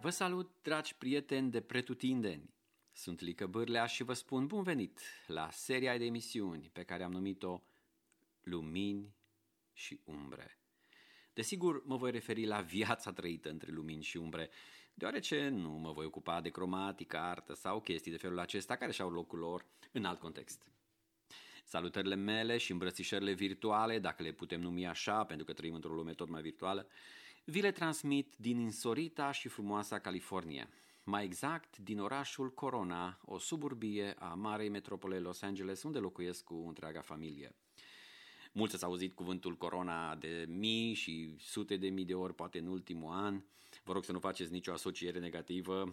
Vă salut, dragi prieteni de pretutindeni! Sunt Lică Bârlea și vă spun bun venit la seria de emisiuni pe care am numit-o Lumini și Umbre. Desigur, mă voi referi la viața trăită între lumini și umbre, deoarece nu mă voi ocupa de cromatică, artă sau chestii de felul acesta care și-au locul lor în alt context. Salutările mele și îmbrățișările virtuale, dacă le putem numi așa, pentru că trăim într-o lume tot mai virtuală, vi le transmit din insorita și frumoasa California, mai exact din orașul Corona, o suburbie a marei metropole Los Angeles, unde locuiesc cu întreaga familie. Mulți ați auzit cuvântul corona de mii și sute de mii de ori, poate în ultimul an. Vă rog să nu faceți nicio asociere negativă uh,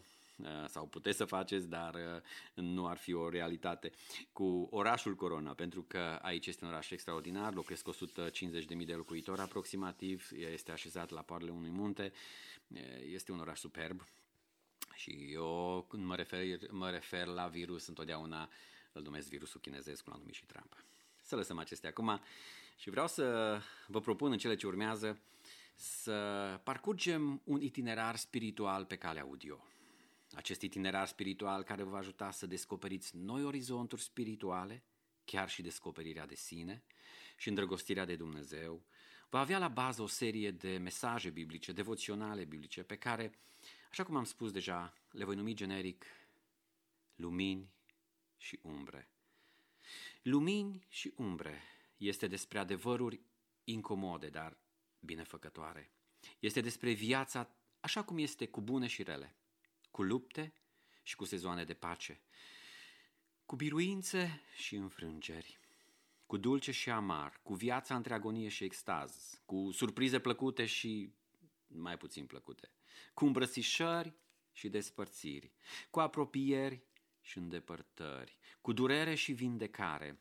sau puteți să faceți, dar uh, nu ar fi o realitate cu orașul Corona, pentru că aici este un oraș extraordinar, locuiesc 150.000 de locuitori aproximativ, este așezat la parele unui munte, uh, este un oraș superb și eu când mă refer, mă refer la virus întotdeauna îl numesc virusul chinezesc, cum l-a numit și Trump. Să lăsăm acestea acum și vreau să vă propun în cele ce urmează să parcurgem un itinerar spiritual pe calea audio. Acest itinerar spiritual care vă va ajuta să descoperiți noi orizonturi spirituale, chiar și descoperirea de sine și îndrăgostirea de Dumnezeu, va avea la bază o serie de mesaje biblice, devoționale biblice, pe care, așa cum am spus deja, le voi numi generic lumini și umbre. Lumini și umbre este despre adevăruri incomode, dar binefăcătoare. Este despre viața așa cum este cu bune și rele, cu lupte și cu sezoane de pace, cu biruințe și înfrângeri, cu dulce și amar, cu viața între agonie și extaz, cu surprize plăcute și mai puțin plăcute, cu îmbrățișări și despărțiri, cu apropieri și îndepărtări, cu durere și vindecare.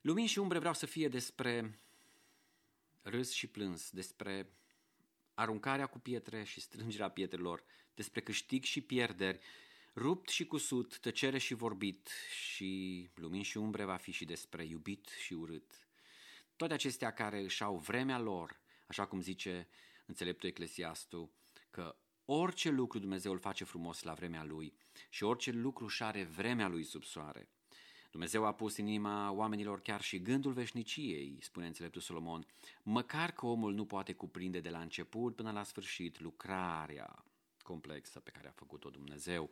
Lumini și umbre vreau să fie despre râs și plâns, despre aruncarea cu pietre și strângerea pietrelor, despre câștig și pierderi, rupt și cusut, tăcere și vorbit și lumini și umbre va fi și despre iubit și urât. Toate acestea care își au vremea lor, așa cum zice înțeleptul eclesiastul, că Orice lucru Dumnezeu îl face frumos la vremea Lui și orice lucru și are vremea Lui sub soare. Dumnezeu a pus în inima oamenilor chiar și gândul veșniciei, spune înțeleptul Solomon, măcar că omul nu poate cuprinde de la început până la sfârșit lucrarea complexă pe care a făcut-o Dumnezeu.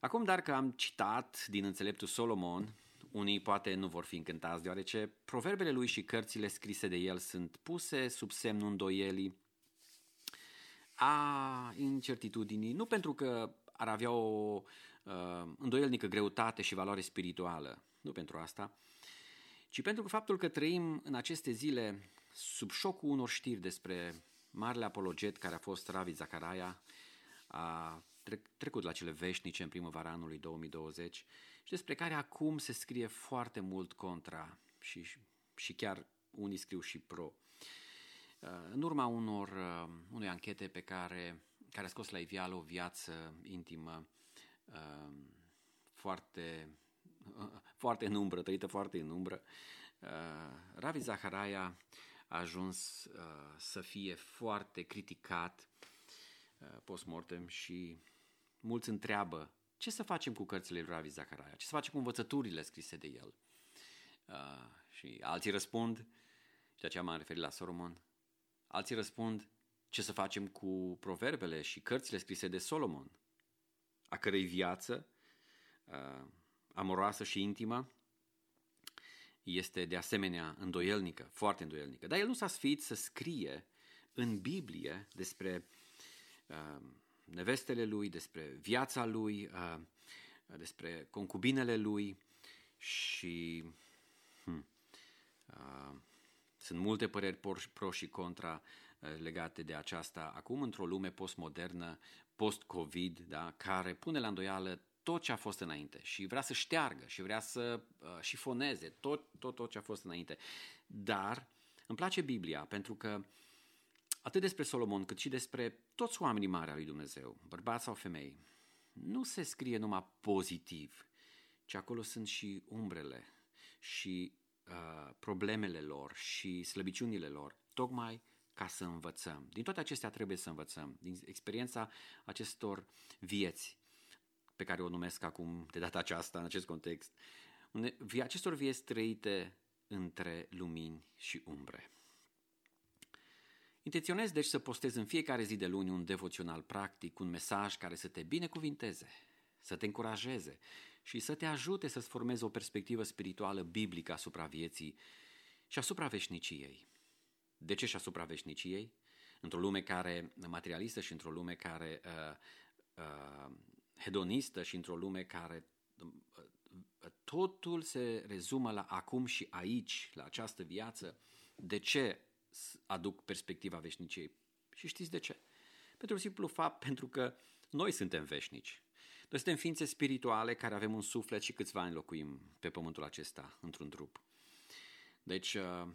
Acum, dar că am citat din înțeleptul Solomon, unii poate nu vor fi încântați, deoarece proverbele lui și cărțile scrise de el sunt puse sub semnul îndoielii a incertitudinii, nu pentru că ar avea o uh, îndoielnică greutate și valoare spirituală, nu pentru asta, ci pentru că faptul că trăim în aceste zile sub șocul unor știri despre marele apologet care a fost Ravi Zacharaia, a trecut la cele veșnice în primăvara anului 2020 și despre care acum se scrie foarte mult contra și, și chiar unii scriu și pro. Uh, în urma unor, uh, unei anchete pe care, care a scos la iveală o viață intimă uh, foarte, foarte în umbră, trăită foarte în umbră, Ravi Zaharaia a ajuns să fie foarte criticat post-mortem și mulți întreabă ce să facem cu cărțile lui Ravi Zaharaia, ce să facem cu învățăturile scrise de el. și alții răspund, și de aceea m-am referit la Solomon, Alții răspund, ce să facem cu proverbele și cărțile scrise de Solomon, a cărei viață uh, amoroasă și intimă este de asemenea îndoielnică, foarte îndoielnică. Dar el nu s-a sfiit să scrie în Biblie despre uh, nevestele lui, despre viața lui, uh, despre concubinele lui și hmm, uh, sunt multe păreri pro și contra eh, legate de aceasta acum într-o lume postmodernă, post-COVID, da, care pune la îndoială tot ce a fost înainte și vrea să șteargă și vrea să uh, șifoneze tot, tot, tot ce a fost înainte. Dar îmi place Biblia pentru că atât despre Solomon cât și despre toți oamenii mari al lui Dumnezeu, bărbați sau femei, nu se scrie numai pozitiv, ci acolo sunt și umbrele și Uh, problemele lor și slăbiciunile lor, tocmai ca să învățăm. Din toate acestea trebuie să învățăm. Din experiența acestor vieți pe care o numesc acum de data aceasta în acest context, acestor vieți trăite între lumini și umbre. Intenționez deci să postez în fiecare zi de luni un devoțional practic, un mesaj care să te binecuvinteze, să te încurajeze și să te ajute să-ți formezi o perspectivă spirituală biblică asupra vieții și asupra veșniciei. De ce și asupra veșniciei? Într-o lume care materialistă și într-o lume care uh, uh, hedonistă și într-o lume care uh, totul se rezumă la acum și aici, la această viață, de ce aduc perspectiva veșniciei? Și știți de ce? Pentru simplu fapt, pentru că noi suntem veșnici. Noi suntem ființe spirituale care avem un suflet și câțiva ani locuim pe pământul acesta, într-un trup. Deci, uh,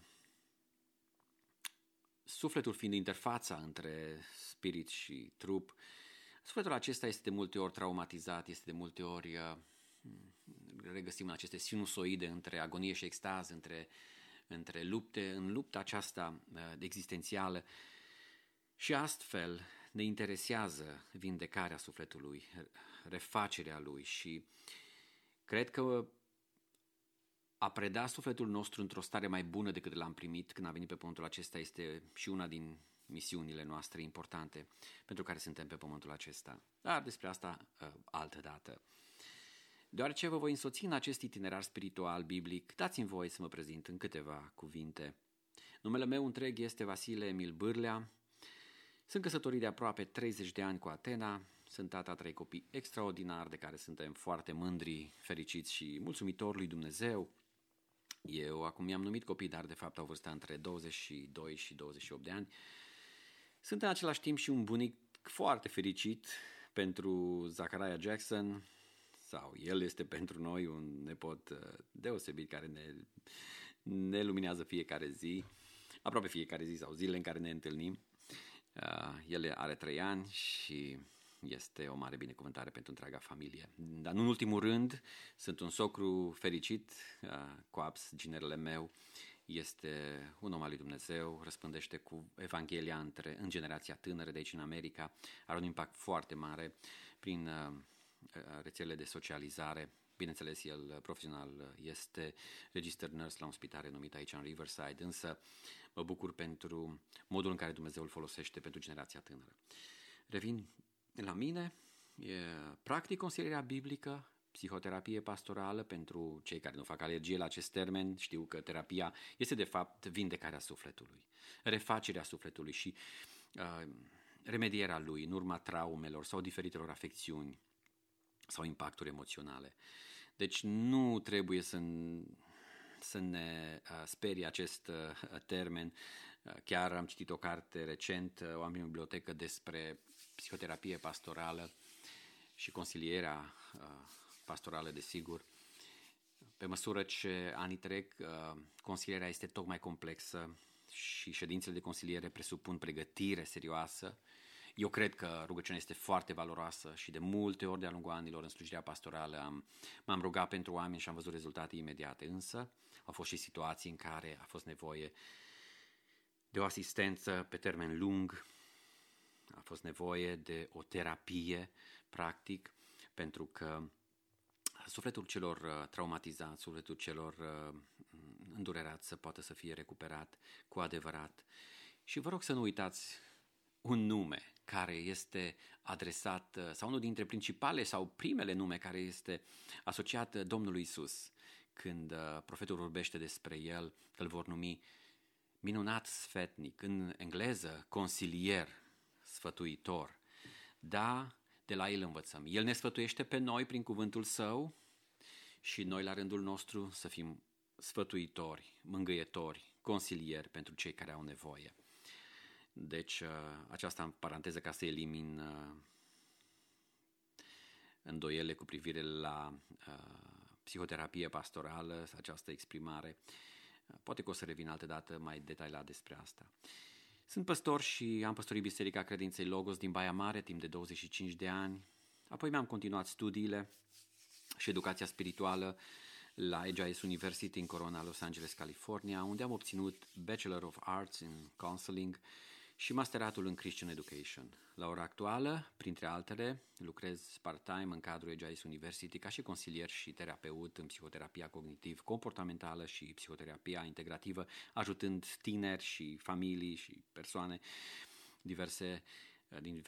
sufletul fiind interfața între spirit și trup, sufletul acesta este de multe ori traumatizat, este de multe ori, uh, regăsim în aceste sinusoide între agonie și extaz, între, între lupte, în lupta aceasta uh, existențială și astfel ne interesează vindecarea sufletului, refacerea lui și cred că a preda sufletul nostru într-o stare mai bună decât l-am primit când a venit pe pământul acesta este și una din misiunile noastre importante pentru care suntem pe pământul acesta. Dar despre asta uh, altă dată. Deoarece vă voi însoți în acest itinerar spiritual biblic, dați-mi voi să mă prezint în câteva cuvinte. Numele meu întreg este Vasile Emil Bârlea. Sunt căsătorit de aproape 30 de ani cu Atena, sunt tata trei copii extraordinari de care suntem foarte mândri, fericiți și mulțumitori lui Dumnezeu. Eu acum i-am numit copii, dar de fapt au vârsta între 22 și 28 de ani. Sunt în același timp și un bunic foarte fericit pentru Zachariah Jackson, sau el este pentru noi un nepot uh, deosebit care ne, ne luminează fiecare zi, aproape fiecare zi sau zile în care ne întâlnim. Uh, el are trei ani și este o mare binecuvântare pentru întreaga familie. Dar nu în ultimul rând, sunt un socru fericit, uh, Coaps, ginerele meu, este un om al lui Dumnezeu, răspândește cu Evanghelia între, în generația tânără de aici în America, are un impact foarte mare prin uh, rețelele de socializare. Bineînțeles, el profesional este register nurse la un spital renumit aici în Riverside, însă mă bucur pentru modul în care Dumnezeu îl folosește pentru generația tânără. Revin la mine, e practic consilierea biblică, psihoterapie pastorală pentru cei care nu fac alergie la acest termen, știu că terapia este de fapt vindecarea sufletului, refacerea sufletului și uh, remedierea lui în urma traumelor sau diferitelor afecțiuni sau impacturi emoționale. Deci nu trebuie să, să ne uh, sperie acest uh, termen. Uh, chiar am citit o carte recent, uh, o am în bibliotecă despre psihoterapie pastorală și consilierea uh, pastorală, desigur. Pe măsură ce anii trec, uh, consilierea este tot mai complexă și ședințele de consiliere presupun pregătire serioasă. Eu cred că rugăciunea este foarte valoroasă și de multe ori de-a lungul anilor în slujirea pastorală am, m-am rugat pentru oameni și am văzut rezultate imediate, însă au fost și situații în care a fost nevoie de o asistență pe termen lung, a fost nevoie de o terapie, practic, pentru că sufletul celor uh, traumatizați, sufletul celor uh, îndurerați să poată să fie recuperat cu adevărat. Și vă rog să nu uitați un nume care este adresat, uh, sau unul dintre principale sau primele nume care este asociat Domnului Isus. Când profetul vorbește despre el, îl vor numi minunat sfetnic, în engleză consilier, sfătuitor. Da, de la El învățăm. El ne sfătuiește pe noi prin cuvântul Său și noi la rândul nostru să fim sfătuitori, mângâietori, consilieri pentru cei care au nevoie. Deci, uh, aceasta în paranteză ca să elimin uh, îndoiele cu privire la uh, psihoterapie pastorală, această exprimare. Poate că o să revin altă dată mai detaliat despre asta. Sunt păstor și am păstorit Biserica Credinței Logos din Baia Mare timp de 25 de ani. Apoi mi-am continuat studiile și educația spirituală la EJS University în Corona, Los Angeles, California, unde am obținut Bachelor of Arts in Counseling și masteratul în Christian Education. La ora actuală, printre altele, lucrez part-time în cadrul EJS University ca și consilier și terapeut în psihoterapia cognitiv-comportamentală și psihoterapia integrativă, ajutând tineri și familii și persoane diverse, din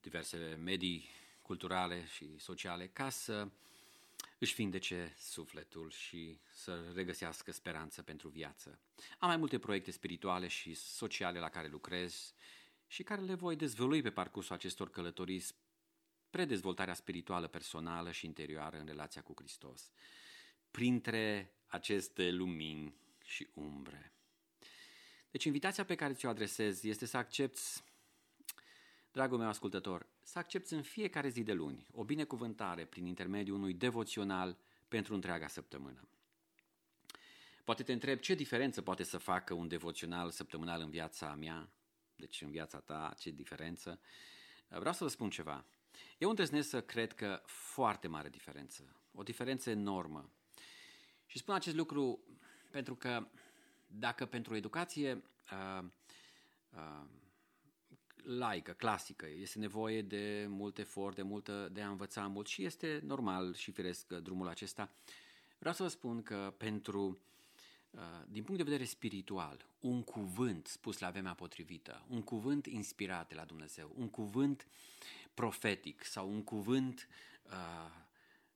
diverse medii culturale și sociale ca să își vindece sufletul și să regăsească speranță pentru viață. Am mai multe proiecte spirituale și sociale la care lucrez și care le voi dezvălui pe parcursul acestor călătorii spre dezvoltarea spirituală personală și interioară în relația cu Hristos. Printre aceste lumini și umbre. Deci invitația pe care ți-o adresez este să accepti Dragul meu ascultător, să accepti în fiecare zi de luni o binecuvântare prin intermediul unui devoțional pentru întreaga săptămână. Poate te întreb ce diferență poate să facă un devoțional săptămânal în viața mea, deci în viața ta, ce diferență. Vreau să vă spun ceva. Eu îndrăznesc să cred că foarte mare diferență, o diferență enormă. Și spun acest lucru pentru că dacă pentru educație uh, uh, laică, clasică. Este nevoie de mult efort, de, multă, de a învăța mult și este normal și firesc drumul acesta. Vreau să vă spun că pentru, uh, din punct de vedere spiritual, un cuvânt spus la vremea potrivită, un cuvânt inspirat de la Dumnezeu, un cuvânt profetic sau un cuvânt uh,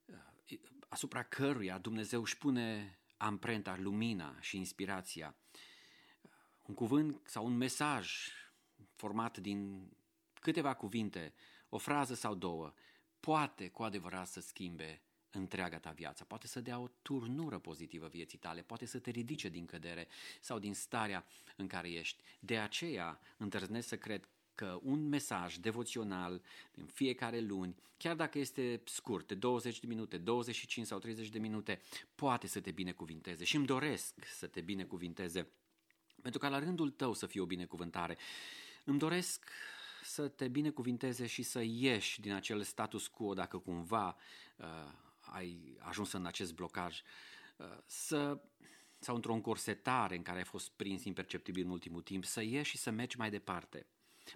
uh, asupra căruia Dumnezeu își pune amprenta, lumina și inspirația, un cuvânt sau un mesaj format din câteva cuvinte, o frază sau două, poate cu adevărat să schimbe întreaga ta viață, poate să dea o turnură pozitivă vieții tale, poate să te ridice din cădere sau din starea în care ești. De aceea îndrăznesc să cred că un mesaj devoțional din fiecare luni, chiar dacă este scurt, de 20 de minute, 25 sau 30 de minute, poate să te binecuvinteze și îmi doresc să te binecuvinteze pentru ca la rândul tău să fie o binecuvântare. Îmi doresc să te binecuvinteze și să ieși din acel status quo dacă cumva uh, ai ajuns în acest blocaj, uh, să, sau într-o încorsetare în care ai fost prins imperceptibil în ultimul timp, să ieși și să mergi mai departe.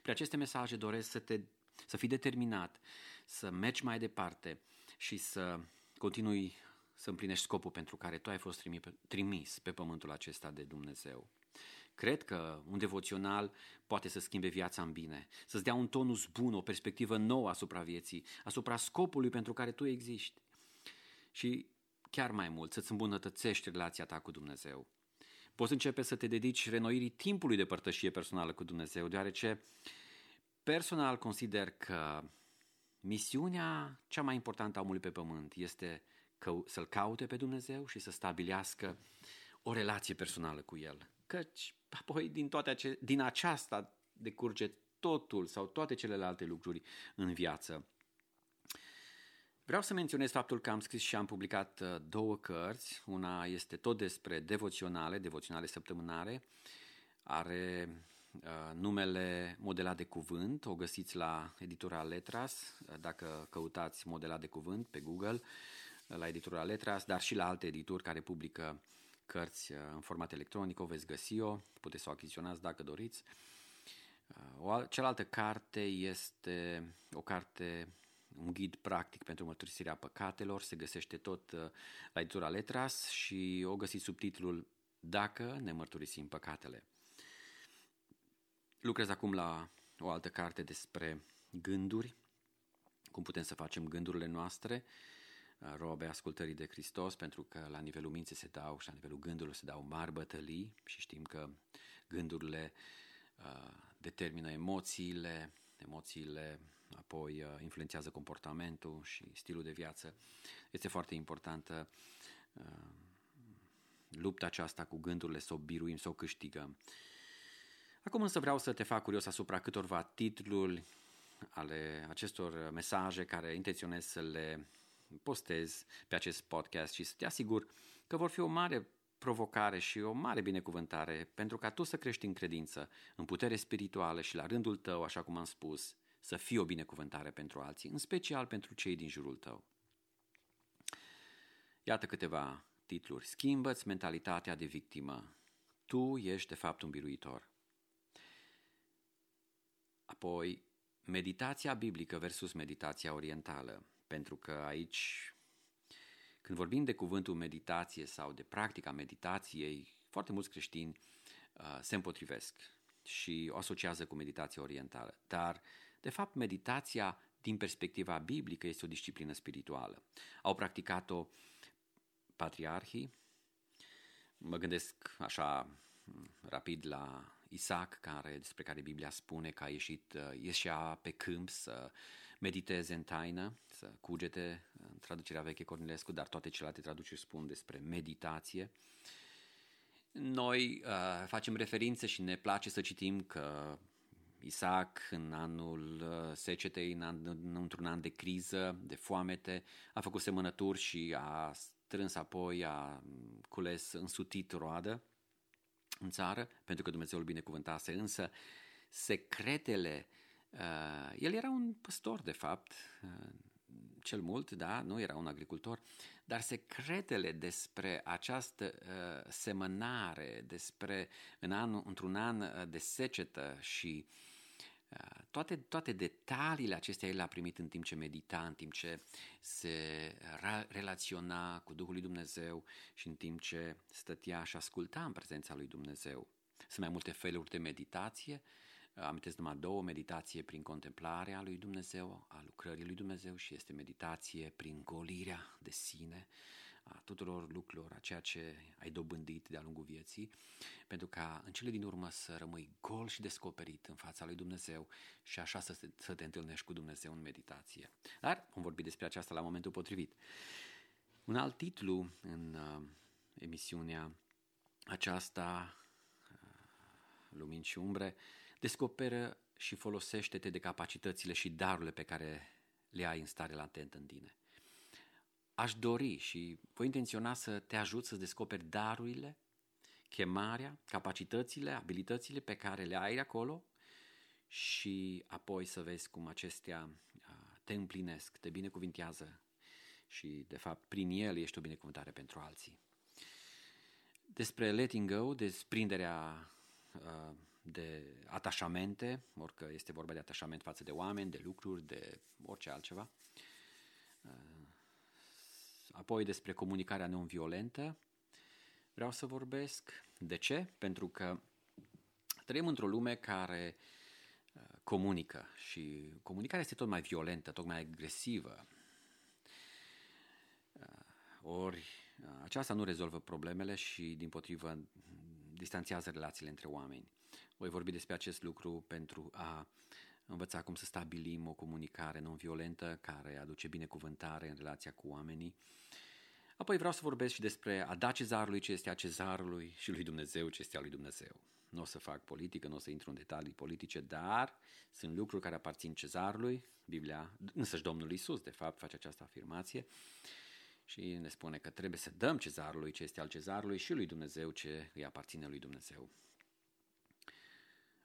Prin aceste mesaje doresc să, te, să fii determinat, să mergi mai departe și să continui să împlinești scopul pentru care tu ai fost trimis pe pământul acesta de Dumnezeu. Cred că un devoțional poate să schimbe viața în bine, să-ți dea un tonus bun, o perspectivă nouă asupra vieții, asupra scopului pentru care tu existi. Și chiar mai mult, să-ți îmbunătățești relația ta cu Dumnezeu. Poți începe să te dedici renoirii timpului de părtășie personală cu Dumnezeu, deoarece personal consider că misiunea cea mai importantă a omului pe pământ este că, să-L caute pe Dumnezeu și să stabilească o relație personală cu El căci apoi din, toate ace- din aceasta decurge totul sau toate celelalte lucruri în viață. Vreau să menționez faptul că am scris și am publicat uh, două cărți. Una este tot despre devoționale, devoționale săptămânare. Are uh, numele Modelat de Cuvânt. O găsiți la editura Letras, uh, dacă căutați Modelat de Cuvânt pe Google, uh, la editura Letras, dar și la alte edituri care publică cărți uh, în format electronic, o veți găsi-o, puteți să o achiziționați dacă doriți. Uh, o cealaltă carte este o carte, un ghid practic pentru mărturisirea păcatelor, se găsește tot uh, la editura Letras și o găsiți sub titlul Dacă ne mărturisim păcatele. Lucrez acum la o altă carte despre gânduri, cum putem să facem gândurile noastre, robe ascultării de Hristos, pentru că la nivelul minții se dau și la nivelul gândurilor se dau mari bătălii și știm că gândurile uh, determină emoțiile, emoțiile apoi uh, influențează comportamentul și stilul de viață. Este foarte importantă uh, lupta aceasta cu gândurile, să o biruim, să o câștigăm. Acum însă vreau să te fac curios asupra câtorva titluri ale acestor mesaje care intenționez să le postez pe acest podcast și să te asigur că vor fi o mare provocare și o mare binecuvântare pentru ca tu să crești în credință, în putere spirituală și la rândul tău, așa cum am spus, să fii o binecuvântare pentru alții, în special pentru cei din jurul tău. Iată câteva titluri. Schimbă-ți mentalitatea de victimă. Tu ești de fapt un biruitor. Apoi, meditația biblică versus meditația orientală. Pentru că aici, când vorbim de cuvântul meditație sau de practica meditației, foarte mulți creștini uh, se împotrivesc și o asociază cu meditația orientală. Dar, de fapt, meditația din perspectiva biblică este o disciplină spirituală. Au practicat-o patriarhii, mă gândesc așa rapid la Isaac, care, despre care Biblia spune că a ieșit, uh, ieșea pe câmp să mediteze în taină, să cugete, în traducerea veche Cornilescu, dar toate celelalte traduceri spun despre meditație. Noi uh, facem referințe și ne place să citim că Isaac, în anul uh, secetei, în an, într-un an de criză, de foamete, a făcut semănături și a strâns apoi, a cules însutit roadă în țară, pentru că Dumnezeu îl binecuvântase, însă secretele, uh, el era un păstor de fapt, uh, cel mult, da, nu era un agricultor, dar secretele despre această uh, semănare, despre în anul, într-un an uh, de secetă și uh, toate, toate detaliile acestea el le-a primit în timp ce medita, în timp ce se relaționa cu Duhul lui Dumnezeu și în timp ce stătea și asculta în prezența lui Dumnezeu. Sunt mai multe feluri de meditație, amintesc numai două, meditație prin contemplarea lui Dumnezeu, a lucrării lui Dumnezeu și este meditație prin golirea de sine, a tuturor lucrurilor, a ceea ce ai dobândit de-a lungul vieții, pentru ca în cele din urmă să rămâi gol și descoperit în fața lui Dumnezeu și așa să te, să te întâlnești cu Dumnezeu în meditație. Dar vom vorbi despre aceasta la momentul potrivit. Un alt titlu în uh, emisiunea aceasta, uh, Lumini și Umbre, descoperă și folosește-te de capacitățile și darurile pe care le ai în stare latentă în tine aș dori și voi intenționa să te ajut să descoperi darurile, chemarea, capacitățile, abilitățile pe care le ai acolo și apoi să vezi cum acestea te împlinesc, te binecuvintează și, de fapt, prin el ești o binecuvântare pentru alții. Despre letting go, desprinderea de atașamente, orică este vorba de atașament față de oameni, de lucruri, de orice altceva, Apoi despre comunicarea non-violentă vreau să vorbesc. De ce? Pentru că trăim într-o lume care uh, comunică și comunicarea este tot mai violentă, tot mai agresivă. Uh, ori uh, aceasta nu rezolvă problemele și, din potrivă, distanțează relațiile între oameni. Voi vorbi despre acest lucru pentru a învăța cum să stabilim o comunicare non-violentă care aduce binecuvântare în relația cu oamenii. Apoi vreau să vorbesc și despre a da cezarului ce este a cezarului și lui Dumnezeu ce este a lui Dumnezeu. Nu o să fac politică, nu o să intru în detalii politice, dar sunt lucruri care aparțin cezarului. Biblia, însăși Domnul Isus, de fapt, face această afirmație și ne spune că trebuie să dăm cezarului ce este al cezarului și lui Dumnezeu ce îi aparține lui Dumnezeu.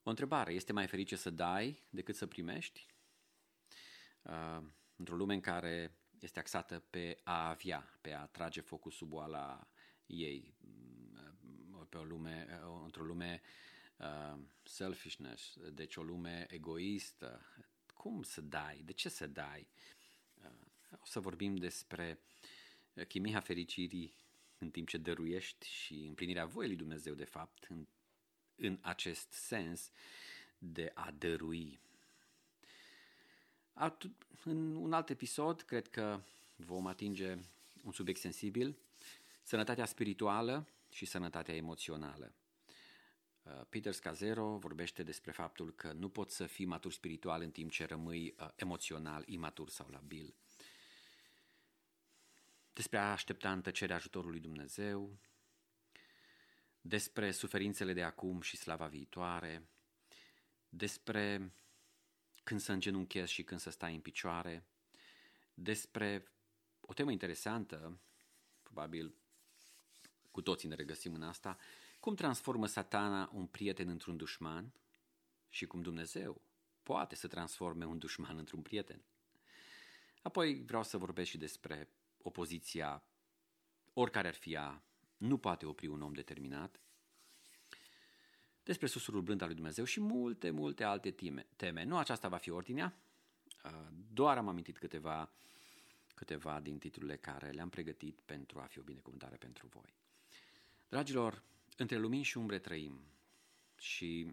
O întrebare, este mai ferice să dai decât să primești? Uh, într-o lume în care este axată pe a avea, pe a trage focul sub oala ei, mm, pe o lume, într-o lume uh, selfishness, deci o lume egoistă. Cum să dai? De ce să dai? Uh, o să vorbim despre chimia fericirii în timp ce dăruiești și împlinirea voii lui Dumnezeu, de fapt, în în acest sens de a dărui. În un alt episod, cred că vom atinge un subiect sensibil, sănătatea spirituală și sănătatea emoțională. Uh, Peter Scazero vorbește despre faptul că nu poți să fii matur spiritual în timp ce rămâi uh, emoțional, imatur sau labil. Despre a aștepta în tăcere ajutorul lui Dumnezeu, despre suferințele de acum și slava viitoare, despre când să îngenunchezi și când să stai în picioare, despre o temă interesantă, probabil cu toții ne regăsim în asta, cum transformă satana un prieten într-un dușman și cum Dumnezeu poate să transforme un dușman într-un prieten. Apoi vreau să vorbesc și despre opoziția, oricare ar fi ea, nu poate opri un om determinat, despre susurul blând al lui Dumnezeu și multe, multe alte teme. Nu aceasta va fi ordinea, uh, doar am amintit câteva, câteva din titlurile care le-am pregătit pentru a fi o binecuvântare pentru voi. Dragilor, între lumini și umbre trăim și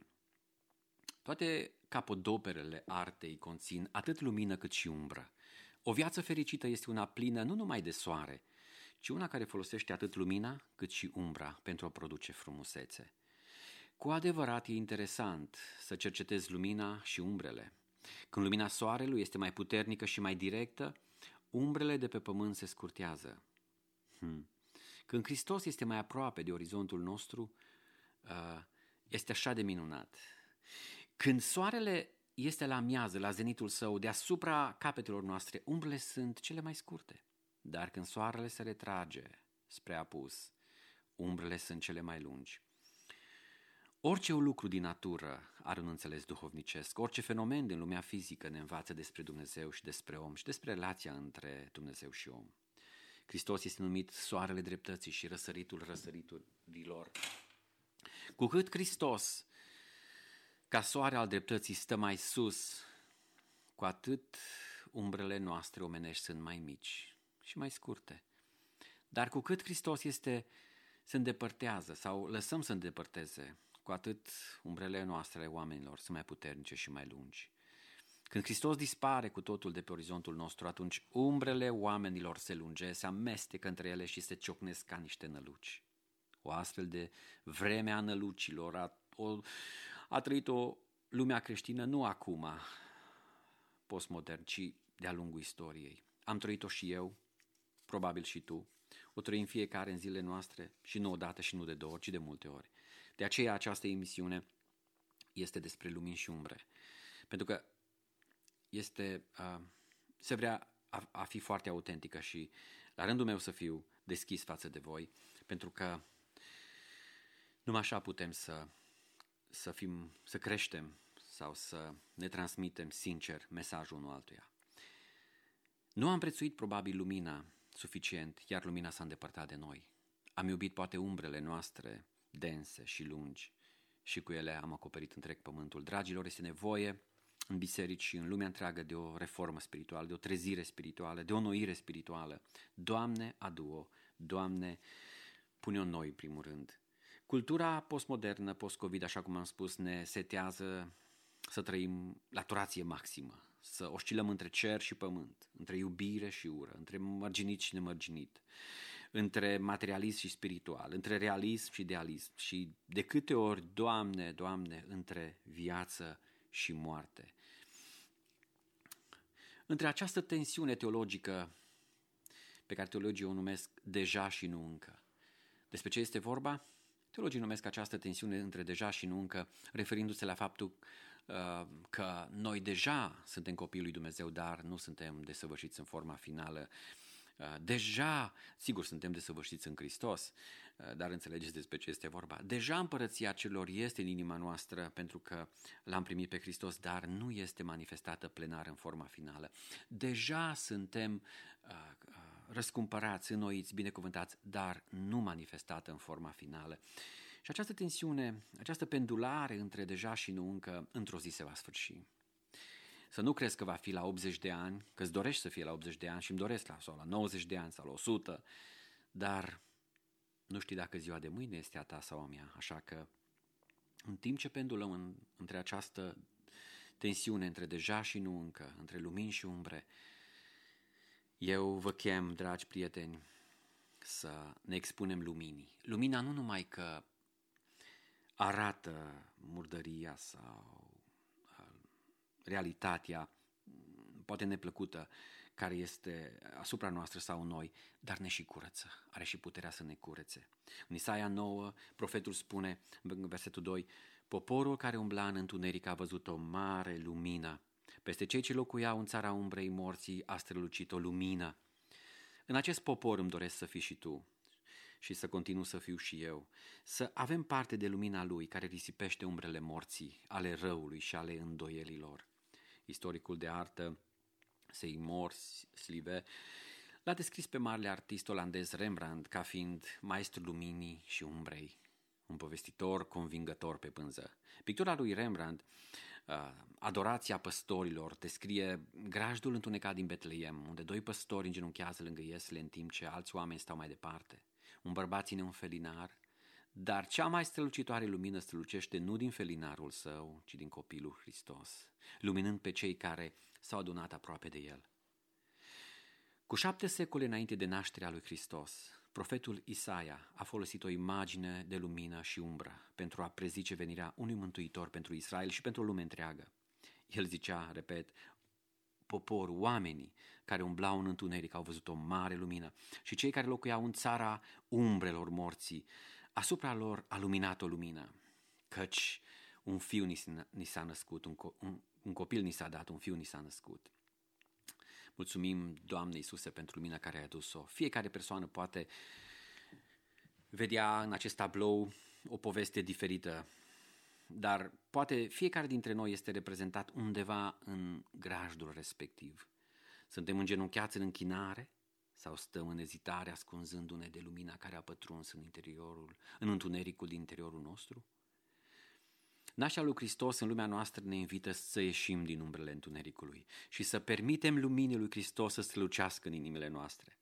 toate capodoperele artei conțin atât lumină cât și umbră. O viață fericită este una plină nu numai de soare, ci una care folosește atât lumina cât și umbra pentru a produce frumusețe. Cu adevărat e interesant să cercetezi lumina și umbrele. Când lumina soarelui este mai puternică și mai directă, umbrele de pe pământ se scurtează. Hmm. Când Hristos este mai aproape de orizontul nostru, uh, este așa de minunat. Când soarele este la miază, la zenitul său, deasupra capetelor noastre, umbrele sunt cele mai scurte. Dar când soarele se retrage spre apus, umbrele sunt cele mai lungi. Orice lucru din natură are un înțeles duhovnicesc, orice fenomen din lumea fizică ne învață despre Dumnezeu și despre om și despre relația între Dumnezeu și om. Hristos este numit soarele dreptății și răsăritul răsăriturilor. Cu cât Hristos, ca soare al dreptății, stă mai sus, cu atât umbrele noastre omenești sunt mai mici și mai scurte. Dar cu cât Hristos este, se îndepărtează sau lăsăm să îndepărteze, cu atât umbrele noastre ale oamenilor sunt mai puternice și mai lungi. Când Hristos dispare cu totul de pe orizontul nostru, atunci umbrele oamenilor se lunge, se amestecă între ele și se ciocnesc ca niște năluci. O astfel de vreme a nălucilor a, o, a trăit-o lumea creștină nu acum, postmodern, ci de-a lungul istoriei. Am trăit-o și eu, probabil și tu. O trăim fiecare în zilele noastre și nu odată și nu de două ori, ci de multe ori. De aceea această emisiune este despre lumini și umbre. Pentru că este, uh, se vrea a, a fi foarte autentică și la rândul meu să fiu deschis față de voi, pentru că numai așa putem să, să, fim, să creștem sau să ne transmitem sincer mesajul unul altuia. Nu am prețuit probabil lumina suficient, iar lumina s-a îndepărtat de noi. Am iubit poate umbrele noastre dense și lungi și cu ele am acoperit întreg pământul. Dragilor, este nevoie în biserici și în lumea întreagă de o reformă spirituală, de o trezire spirituală, de o noire spirituală. Doamne, adu-o! Doamne, pune-o în noi, primul rând. Cultura postmodernă, post-Covid, așa cum am spus, ne setează să trăim la turație maximă, să oscilăm între cer și pământ, între iubire și ură, între mărginit și nemărginit, între materialism și spiritual, între realism și idealism și de câte ori, Doamne, Doamne, între viață și moarte. Între această tensiune teologică pe care teologii o numesc deja și nu încă. Despre ce este vorba? Teologii numesc această tensiune între deja și nu încă, referindu-se la faptul uh, că noi deja suntem copiii lui Dumnezeu, dar nu suntem desăvârșiți în forma finală. Uh, deja, sigur, suntem desăvârșiți în Hristos, uh, dar înțelegeți despre ce este vorba. Deja împărăția celor este în inima noastră pentru că l-am primit pe Hristos, dar nu este manifestată plenar în forma finală. Deja suntem uh, răscumpărați, înnoiți, binecuvântați, dar nu manifestată în forma finală. Și această tensiune, această pendulare între deja și nu încă, într-o zi se va sfârși. Să nu crezi că va fi la 80 de ani, că îți dorești să fie la 80 de ani și îmi doresc la, sau la 90 de ani sau la 100, dar nu știi dacă ziua de mâine este a ta sau a mea, așa că în timp ce pendulăm în, între această tensiune între deja și nu încă, între lumini și umbre, eu vă chem, dragi prieteni, să ne expunem luminii. Lumina nu numai că arată murdăria sau uh, realitatea, poate neplăcută, care este asupra noastră sau noi, dar ne și curăță, are și puterea să ne curețe. În Isaia 9, profetul spune, în versetul 2, Poporul care umbla în întuneric a văzut o mare lumină. Peste cei ce locuiau în țara umbrei morții a strălucit o lumină. În acest popor îmi doresc să fii și tu și să continu să fiu și eu, să avem parte de lumina lui care risipește umbrele morții, ale răului și ale îndoielilor. Istoricul de artă Seymour Slive L-a descris pe marele artist olandez Rembrandt ca fiind maestrul luminii și umbrei, un povestitor convingător pe pânză. Pictura lui Rembrandt, uh, Adorația păstorilor, descrie grajdul întunecat din Betleem, unde doi păstori îngenunchează lângă iesle în timp ce alți oameni stau mai departe. Un bărbat ține un felinar, dar cea mai strălucitoare lumină strălucește nu din felinarul său, ci din copilul Hristos, luminând pe cei care s-au adunat aproape de el. Cu șapte secole înainte de nașterea lui Hristos, profetul Isaia a folosit o imagine de lumină și umbră pentru a prezice venirea unui mântuitor pentru Israel și pentru o lume întreagă. El zicea, repet, poporul, oamenii care umblau în întuneric au văzut o mare lumină și cei care locuiau în țara umbrelor morții, asupra lor a luminat o lumină, căci un fiu ni s-a născut, un, co- un, un copil ni s-a dat, un fiu ni s-a născut. Mulțumim, Doamne Iisuse, pentru lumina care ai adus-o. Fiecare persoană poate vedea în acest tablou o poveste diferită, dar poate fiecare dintre noi este reprezentat undeva în grajdul respectiv. Suntem îngenunchiați în închinare sau stăm în ezitare ascunzându-ne de lumina care a pătruns în interiorul, în întunericul din interiorul nostru? Nașa lui Hristos în lumea noastră ne invită să ieșim din umbrele întunericului și să permitem luminii lui Hristos să strălucească în inimile noastre.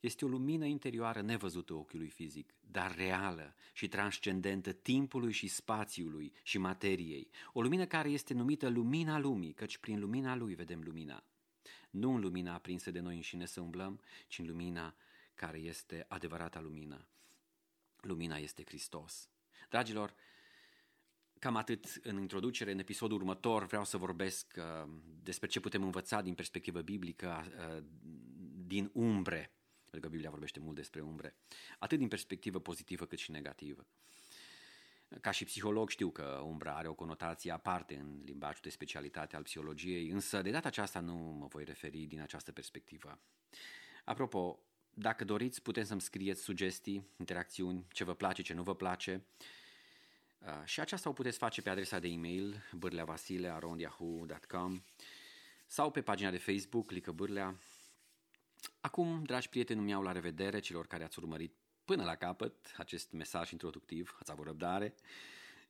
Este o lumină interioară nevăzută ochiului fizic, dar reală și transcendentă timpului și spațiului și materiei. O lumină care este numită lumina lumii, căci prin lumina lui vedem lumina. Nu în lumina aprinsă de noi înșine să umblăm, ci în lumina care este adevărata lumină. Lumina este Hristos. Dragilor, Cam atât în introducere. În episodul următor vreau să vorbesc uh, despre ce putem învăța din perspectivă biblică, uh, din umbre, pentru că Biblia vorbește mult despre umbre, atât din perspectivă pozitivă cât și negativă. Ca și psiholog știu că umbra are o conotație aparte în limbajul de specialitate al psihologiei, însă de data aceasta nu mă voi referi din această perspectivă. Apropo, dacă doriți, putem să-mi scrieți sugestii, interacțiuni, ce vă place, ce nu vă place, Uh, și aceasta o puteți face pe adresa de e-mail bârleavasile.yahoo.com sau pe pagina de Facebook Lică Bârlea. Acum, dragi prieteni, îmi iau la revedere celor care ați urmărit până la capăt acest mesaj introductiv, ați avut răbdare,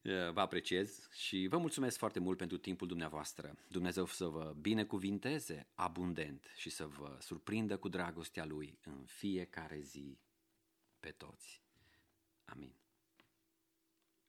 uh, vă apreciez și vă mulțumesc foarte mult pentru timpul dumneavoastră. Dumnezeu să vă binecuvinteze abundent și să vă surprindă cu dragostea Lui în fiecare zi pe toți. Amin.